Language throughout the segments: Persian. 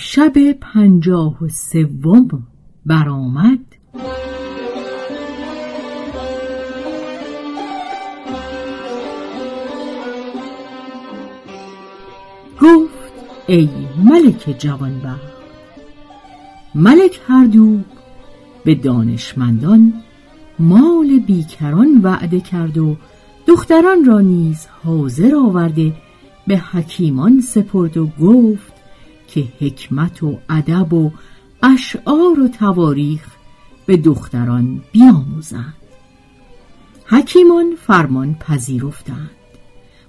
شب پنجاه و سوم برآمد. گفت ای ملک جوانبخت ملک هردو به دانشمندان مال بیکران وعده کرد و دختران را نیز حاضر آورده به حکیمان سپرد و گفت که حکمت و ادب و اشعار و تواریخ به دختران بیاموزند. حکیمان فرمان پذیرفتند.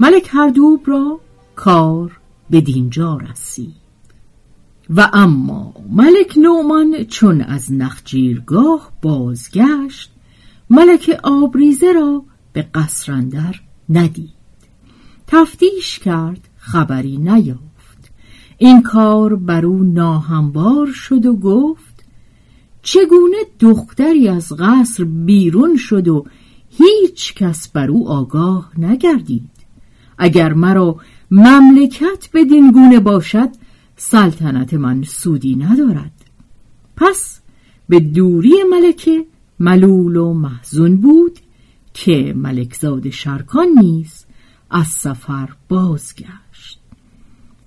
ملک هردوب را کار به دینجا رسید. و اما ملک نومان چون از نخجیرگاه بازگشت ملک آبریزه را به قصرندر ندید. تفتیش کرد خبری نیافت. این کار بر او ناهموار شد و گفت چگونه دختری از قصر بیرون شد و هیچ کس بر او آگاه نگردید؟ اگر مرا مملکت بدین گونه باشد سلطنت من سودی ندارد. پس به دوری ملکه ملول و محزون بود که ملکزاد شرکان نیز از سفر بازگشت.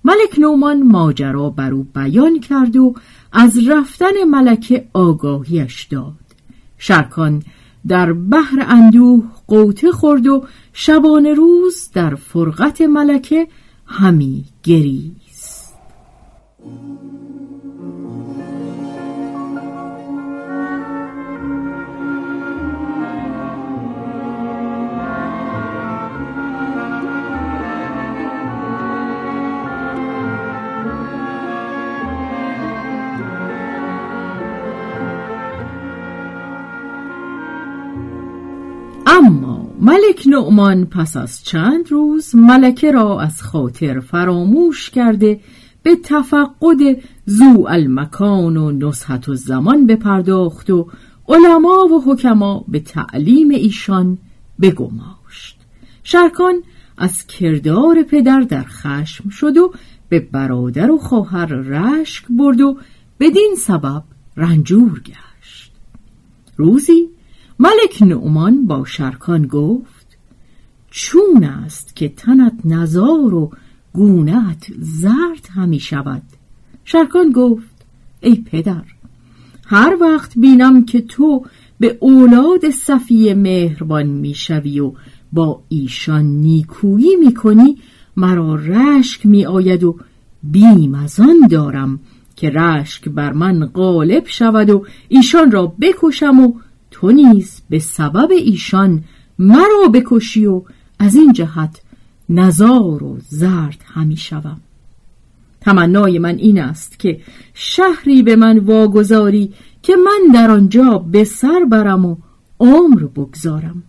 ملک نومان ماجرا بر او بیان کرد و از رفتن ملکه آگاهیش داد. شرکان در بحر اندوه قوطه خورد و شبان روز در فرقت ملکه همی گریست. ملک نعمان پس از چند روز ملکه را از خاطر فراموش کرده به تفقد زو المکان و نصحت و زمان بپرداخت و علما و حکما به تعلیم ایشان بگماشت. شرکان از کردار پدر در خشم شد و به برادر و خواهر رشک برد و بدین سبب رنجور گشت. روزی ملک نعمان با شرکان گفت چون است که تنت نزار و گونت زرد همی شود. شرکان گفت ای پدر هر وقت بینم که تو به اولاد صفی مهربان می‌شوی و با ایشان نیکویی می‌کنی مرا رشک می آید و بیم از آن دارم که رشک بر من غالب شود و ایشان را بکشم و تو نیز به سبب ایشان مرا بکشی و از این جهت نزار و زرد همی شوم. تمنای من این است که شهری به من واگذاری که من در آنجا به سر برم و عمر بگذارم.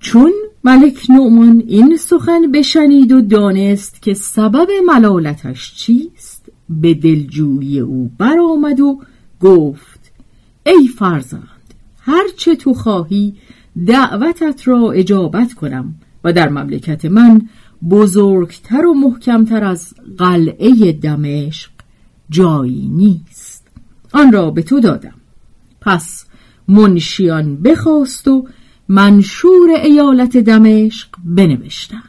چون ملک نومان این سخن بشنید و دانست که سبب ملالتش چیست به دلجویی او برآمد و گفت ای فرزند هر چه تو خواهی دعوتت را اجابت کنم. و در مملکت من بزرگتر و محکمتر از قلعه دمشق جایی نیست. آن را به تو دادم. پس منشیان بخواست و منشور ایالت دمشق بنوشتند.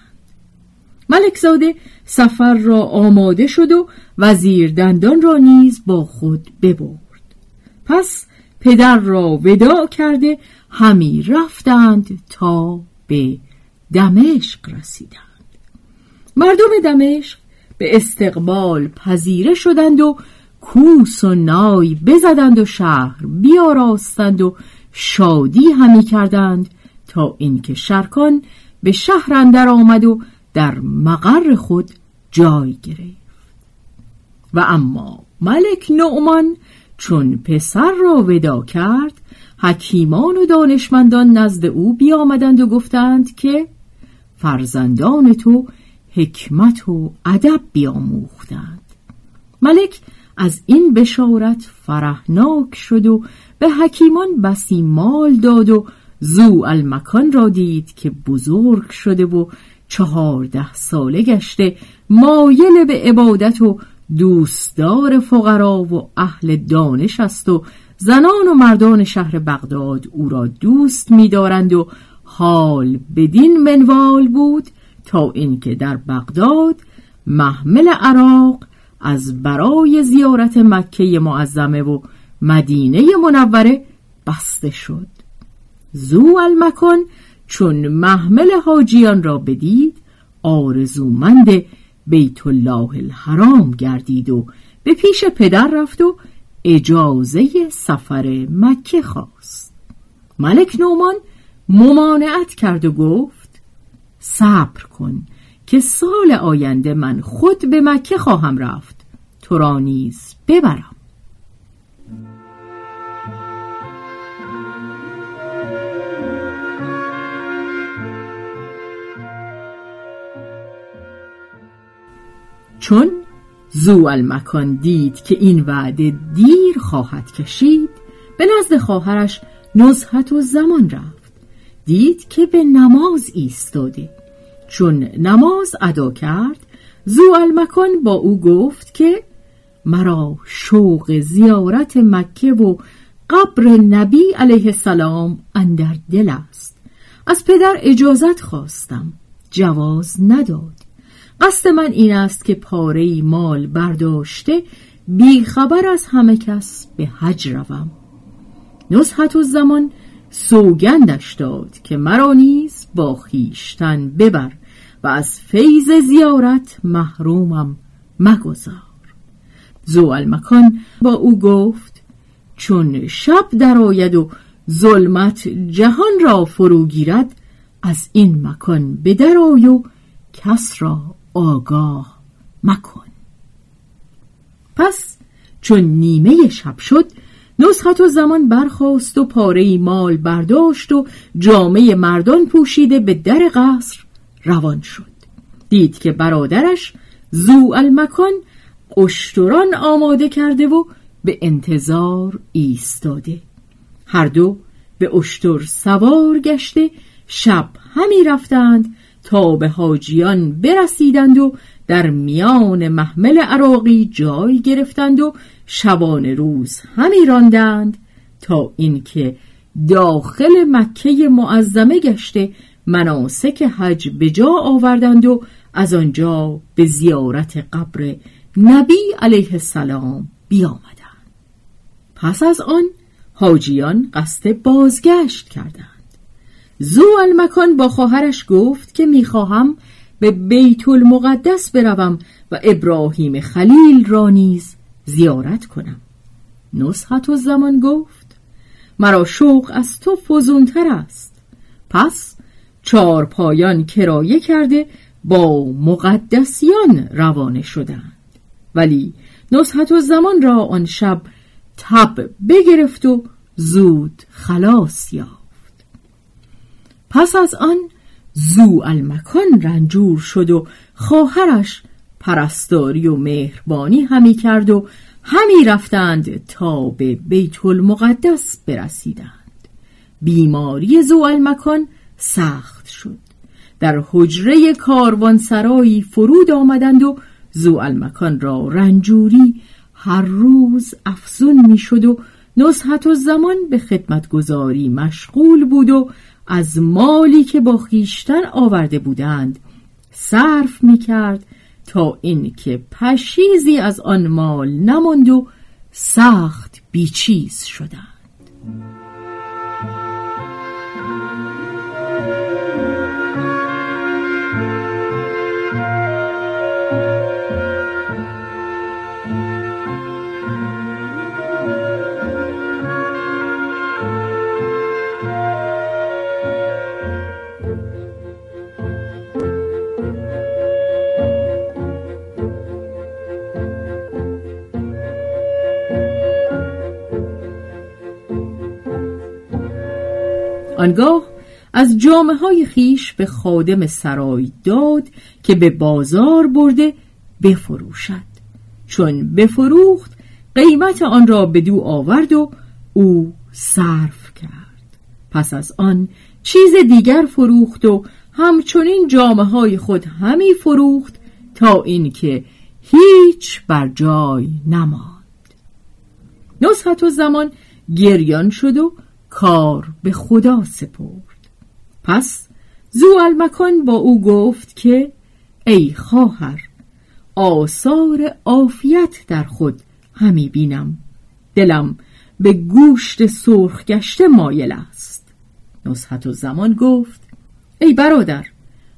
ملک زاده سفر را آماده شد و وزیر دندان را نیز با خود ببرد. پس پدر را وداع کرده همی رفتند تا به دمشق رسیدند. مردم دمشق به استقبال پذیره شدند و کوس و نای بزدند و شهر بیاراستند و شادی همی کردند تا اینکه شرکان به شهر اندر آمد و در مقر خود جای گرفت. و اما ملک نعمان چون پسر را ودا کرد حکیمان و دانشمندان نزد او بیامدند و گفتند که فرزندان تو حکمت و ادب بیاموختند. ملک از این بشارت فرحناک شد و به حکیمان بسی مال داد و زو المکان را دید که بزرگ شده و چهارده ساله گشته مایل به عبادت و دوستدار فقرا و اهل دانش است و زنان و مردان شهر بغداد او را دوست می‌دارند و حال بدین منوال بود تا اینکه در بغداد محمل عراق از برای زیارت مکه معظمه و مدینه منوره بسته شد. زو المکان چون محمل حاجیان را بدید آرزومند بیت الله الحرام گردید و به پیش پدر رفت و اجازه سفر مکه خواست. ملک نومان ممانعت کرد و گفت صبر کن که سال آینده من خود به مکه خواهم رفت. تو را نیز ببرم. چون زو المکان دید که این وعده دیر خواهد کشید به نزد خواهرش نزحت و زمان رفت. دید که به نماز ایستاده. چون نماز ادا کرد زو المکان با او گفت که مرا شوق زیارت مکه و قبر نبی علیه السلام اندر دل است. از پدر اجازت خواستم. جواز نداد. قصد من این است که پاره مال برداشته بیخبر از همه کس به حج روم. نصحت و زمان سوگندش داد که مرا نیز با خیشتن ببر و از فیض زیارت محرومم مگذار. زوال مکان با او گفت چون شب درآید و ظلمت جهان را فرو گیرد از این مکان به درآی و کس را آگاه مکن. پس چون نیمه شب شد نسخت و زمان برخواست و پاره مال برداشت و جامعه مردان پوشیده به در قصر روان شد. دید که برادرش زو المکان اشتران آماده کرده و به انتظار ایستاده. هر دو به اشتر سوار گشته شب همی رفتند تا به حاجیان برسیدند و در میان محمل عراقی جای گرفتند و شبان روز همی راندند تا اینکه داخل مکه معظمه گشته مناسک حج به جا آوردند و از آنجا به زیارت قبر نبی علیه السلام بیامدند. پس از آن حاجیان قصد بازگشت کردند. زو المکان با خواهرش گفت که می‌خواهم به بیت المقدس بروم و ابراهیم خلیل را نیز زیارت کنم. نصحت و زمان گفت مرا شوق از تو فزونتر است. پس چار پایان کرایه کرده با مقدسیان روانه شدند ولی نصحت و زمان را آن شب تب بگرفت و زود خلاص یافت. پس از آن زو المکان رنجور شد و خواهرش پرستاری و مهربانی همی کرد و همی رفتند تا به بیت المقدس برسیدند. بیماری زو المکان سخت شد. در حجره کاروانسرایی فرود آمدند و زو المکان را رنجوری هر روز افزون می شد و نصحت و زمان به خدمتگذاری مشغول بود و از مالی که با خیشتن آورده بودند صرف می کرد تا اینکه پشیزی از آن مال نماند و سخت بیچیز شدند. آنگاه از جامعه های خیش به خادم سرای داد که به بازار برده بفروشد. چون بفروخت قیمت آن را به دو آورد و او صرف کرد. پس از آن چیز دیگر فروخت و همچنین جامعه های خود همی فروخت تا اینکه هیچ بر جای نماند. نصحت و زمان گریان شد و کار به خدا سپرد. پس زو المکان با او گفت که ای خواهر آثار عافیت در خود همی بینم. دلم به گوشت سرخ گشته مایل است. نصحت و زمان گفت ای برادر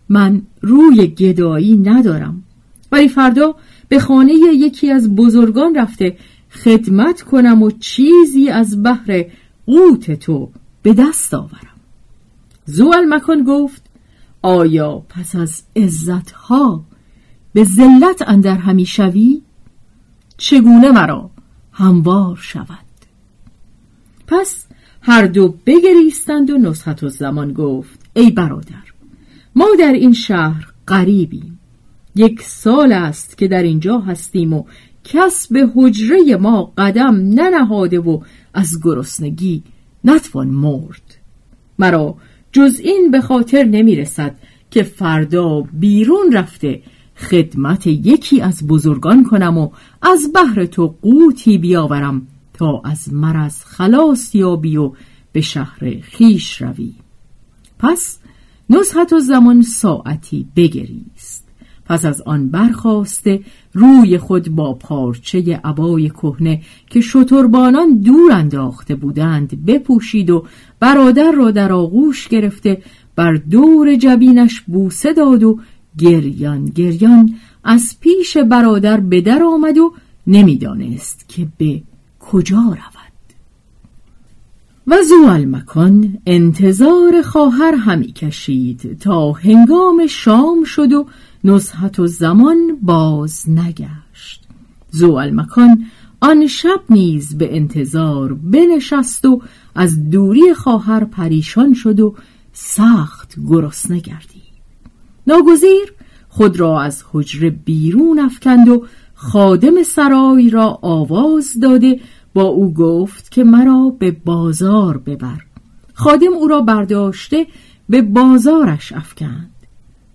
من روی گدایی ندارم ولی فردا به خانه یکی از بزرگان رفته خدمت کنم و چیزی از بحر قوت تو به دست آورم. زوال مکن گفت آیا پس از عزتها به ذلت اندر همی شوی؟ چگونه مرا هموار شود؟ پس هر دو بگریستند و نصحت و زمان گفت ای برادر ما در این شهر قریبیم یک سال است که در اینجا هستیم و کس به حجره ما قدم ننهاده و از گرسنگی نتوان مرد. مرا جز این به خاطر نمی رسد که فردا بیرون رفته خدمت یکی از بزرگان کنم و از بحر تو قوتی بیاورم تا از مرض خلاص یابی و به شهر خیش روی. پس نزحت و زمان ساعتی بگریست. پس از آن برخواسته روی خود با پارچه عبای کهنه که شتربانان دور انداخته بودند بپوشید و برادر را در آغوش گرفته بر دور جبینش بوسه داد و گریان گریان از پیش برادر به در آمد و نمی‌دانست که به کجا رود. و زوال مکان انتظار خواهر همی کشید تا هنگام شام شد و نصحت و زمان باز نگشت. زوال مکان آن شب نیز به انتظار بنشست و از دوری خواهر پریشان شد و سخت گرسنه گردید. ناگزیر خود را از حجره بیرون افکند و خادم سرای را آواز داده با او گفت که مرا به بازار ببر. خادم او را برداشته به بازارش افکند.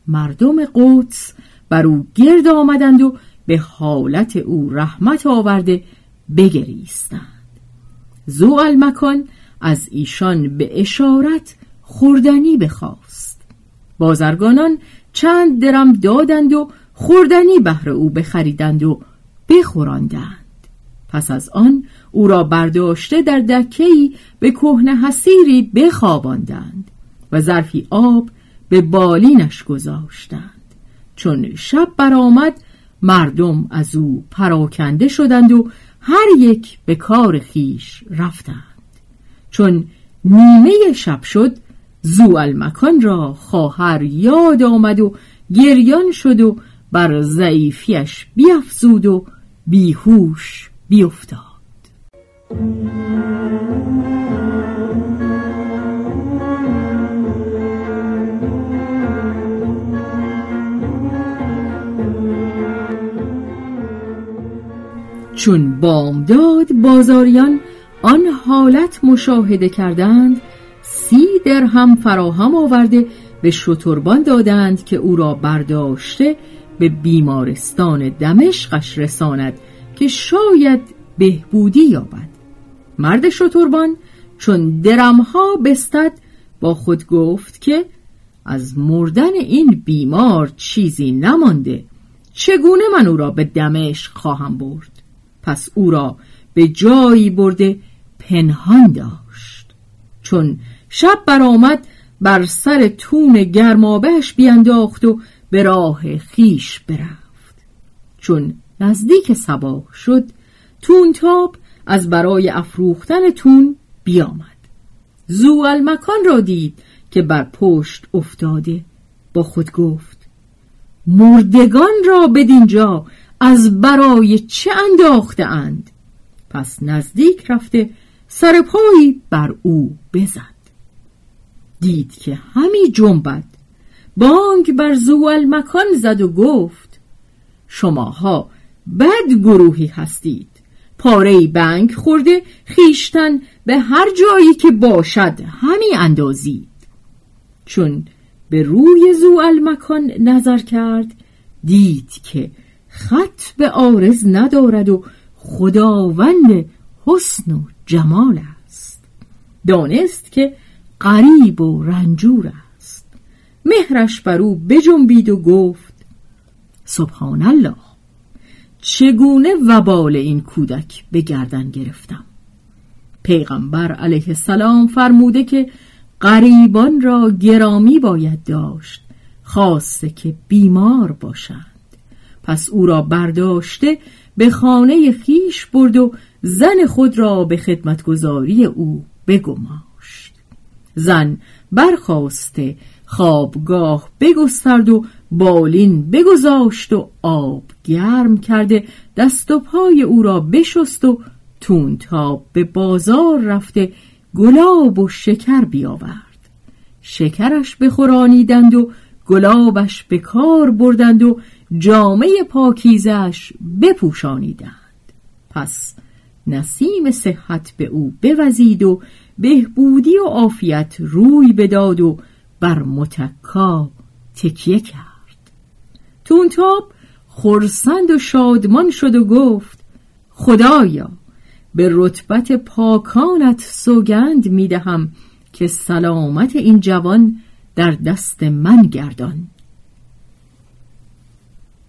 مردم قدس بر او گرد آمدند و به حالت او رحمت آورده بگریستند. زو المکان از ایشان به اشارت خوردنی بخواست. بازرگانان چند درم دادند و خوردنی بهر او بخریدند و بخوراندند پس از آن او را برداشته در دکهی به کهنه حسیری بخواباندند و ظرفی آب به بالینش گذاشتند. چون شب برآمد مردم از او پراکنده شدند و هر یک به کار خیش رفتند. چون نیمه شب شد زو المکان را خواهر یاد آمد و گریان شد و بر ضعیفیش بیافزود و بیهوش بیافتاد چون بامداد بازاریان آن حالت مشاهده کردند سی درهم فراهم آورده به شتربان دادند که او را برداشته به بیمارستان دمشقش رساند که شاید بهبودی یابد. مرد شتربان چون درمها بستد با خود گفت که از مردن این بیمار چیزی نمانده چگونه من او را به دمشق خواهم برد؟ پس او را به جایی برده پنهان داشت. چون شب برآمد بر سر تون گرمابهش بینداخت و به راه خیش برفت. چون نزدیک سباه شد تونتاب از برای افروختن تون بیامد. زو المکان را دید که بر پشت افتاده. با خود گفت مردگان را بدینجا از برای چه انداخته اند؟ پس نزدیک رفته سرپایی بر او بزد. دید که همی جنبد. بانگ بر زوال مکان زد و گفت شماها بد گروهی هستید. پاره بنگ خورده خیشتن به هر جایی که باشد همی اندازید. چون به روی زوال مکان نظر کرد دید که خط به آرز ندارد و خداوند حسن و جمال است. دانست که غریب و رنجور است. مهرش بر او بجنبید و گفت سبحان الله چگونه وبال این کودک به گردن گرفتم؟ پیغمبر علیه السلام فرموده که غریبان را گرامی باید داشت خاصه که بیمار باشند. پس او را برداشته به خانه خیش برد و زن خود را به خدمتگذاری او بگماشت. زن برخواسته خوابگاه بگسترد و بالین بگذاشت و آب گرم کرده دست و پای او را بشست و تونتاب به بازار رفته گلاب و شکر بیاورد. شکرش بخورانیدند و گلابش به کار بردند و جامعه پاکیزش بپوشانیدند. پس نسیم صحت به او بوزید و بهبودی و عافیت روی بداد و بر متکا تکیه کرد. تونتاب خرسند و شادمان شد و گفت خدایا به رتبت پاکانت سوگند می‌دهم که سلامت این جوان در دست من گردان.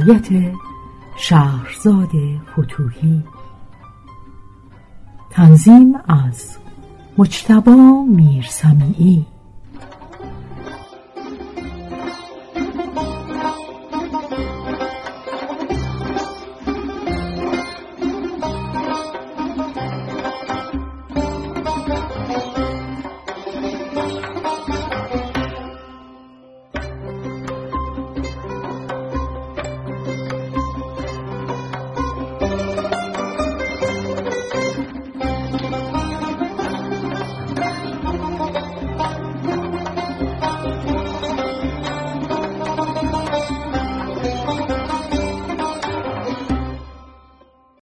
روایت شهرزاد فتوهی. تنظیم از مجتبا میرسمیعی.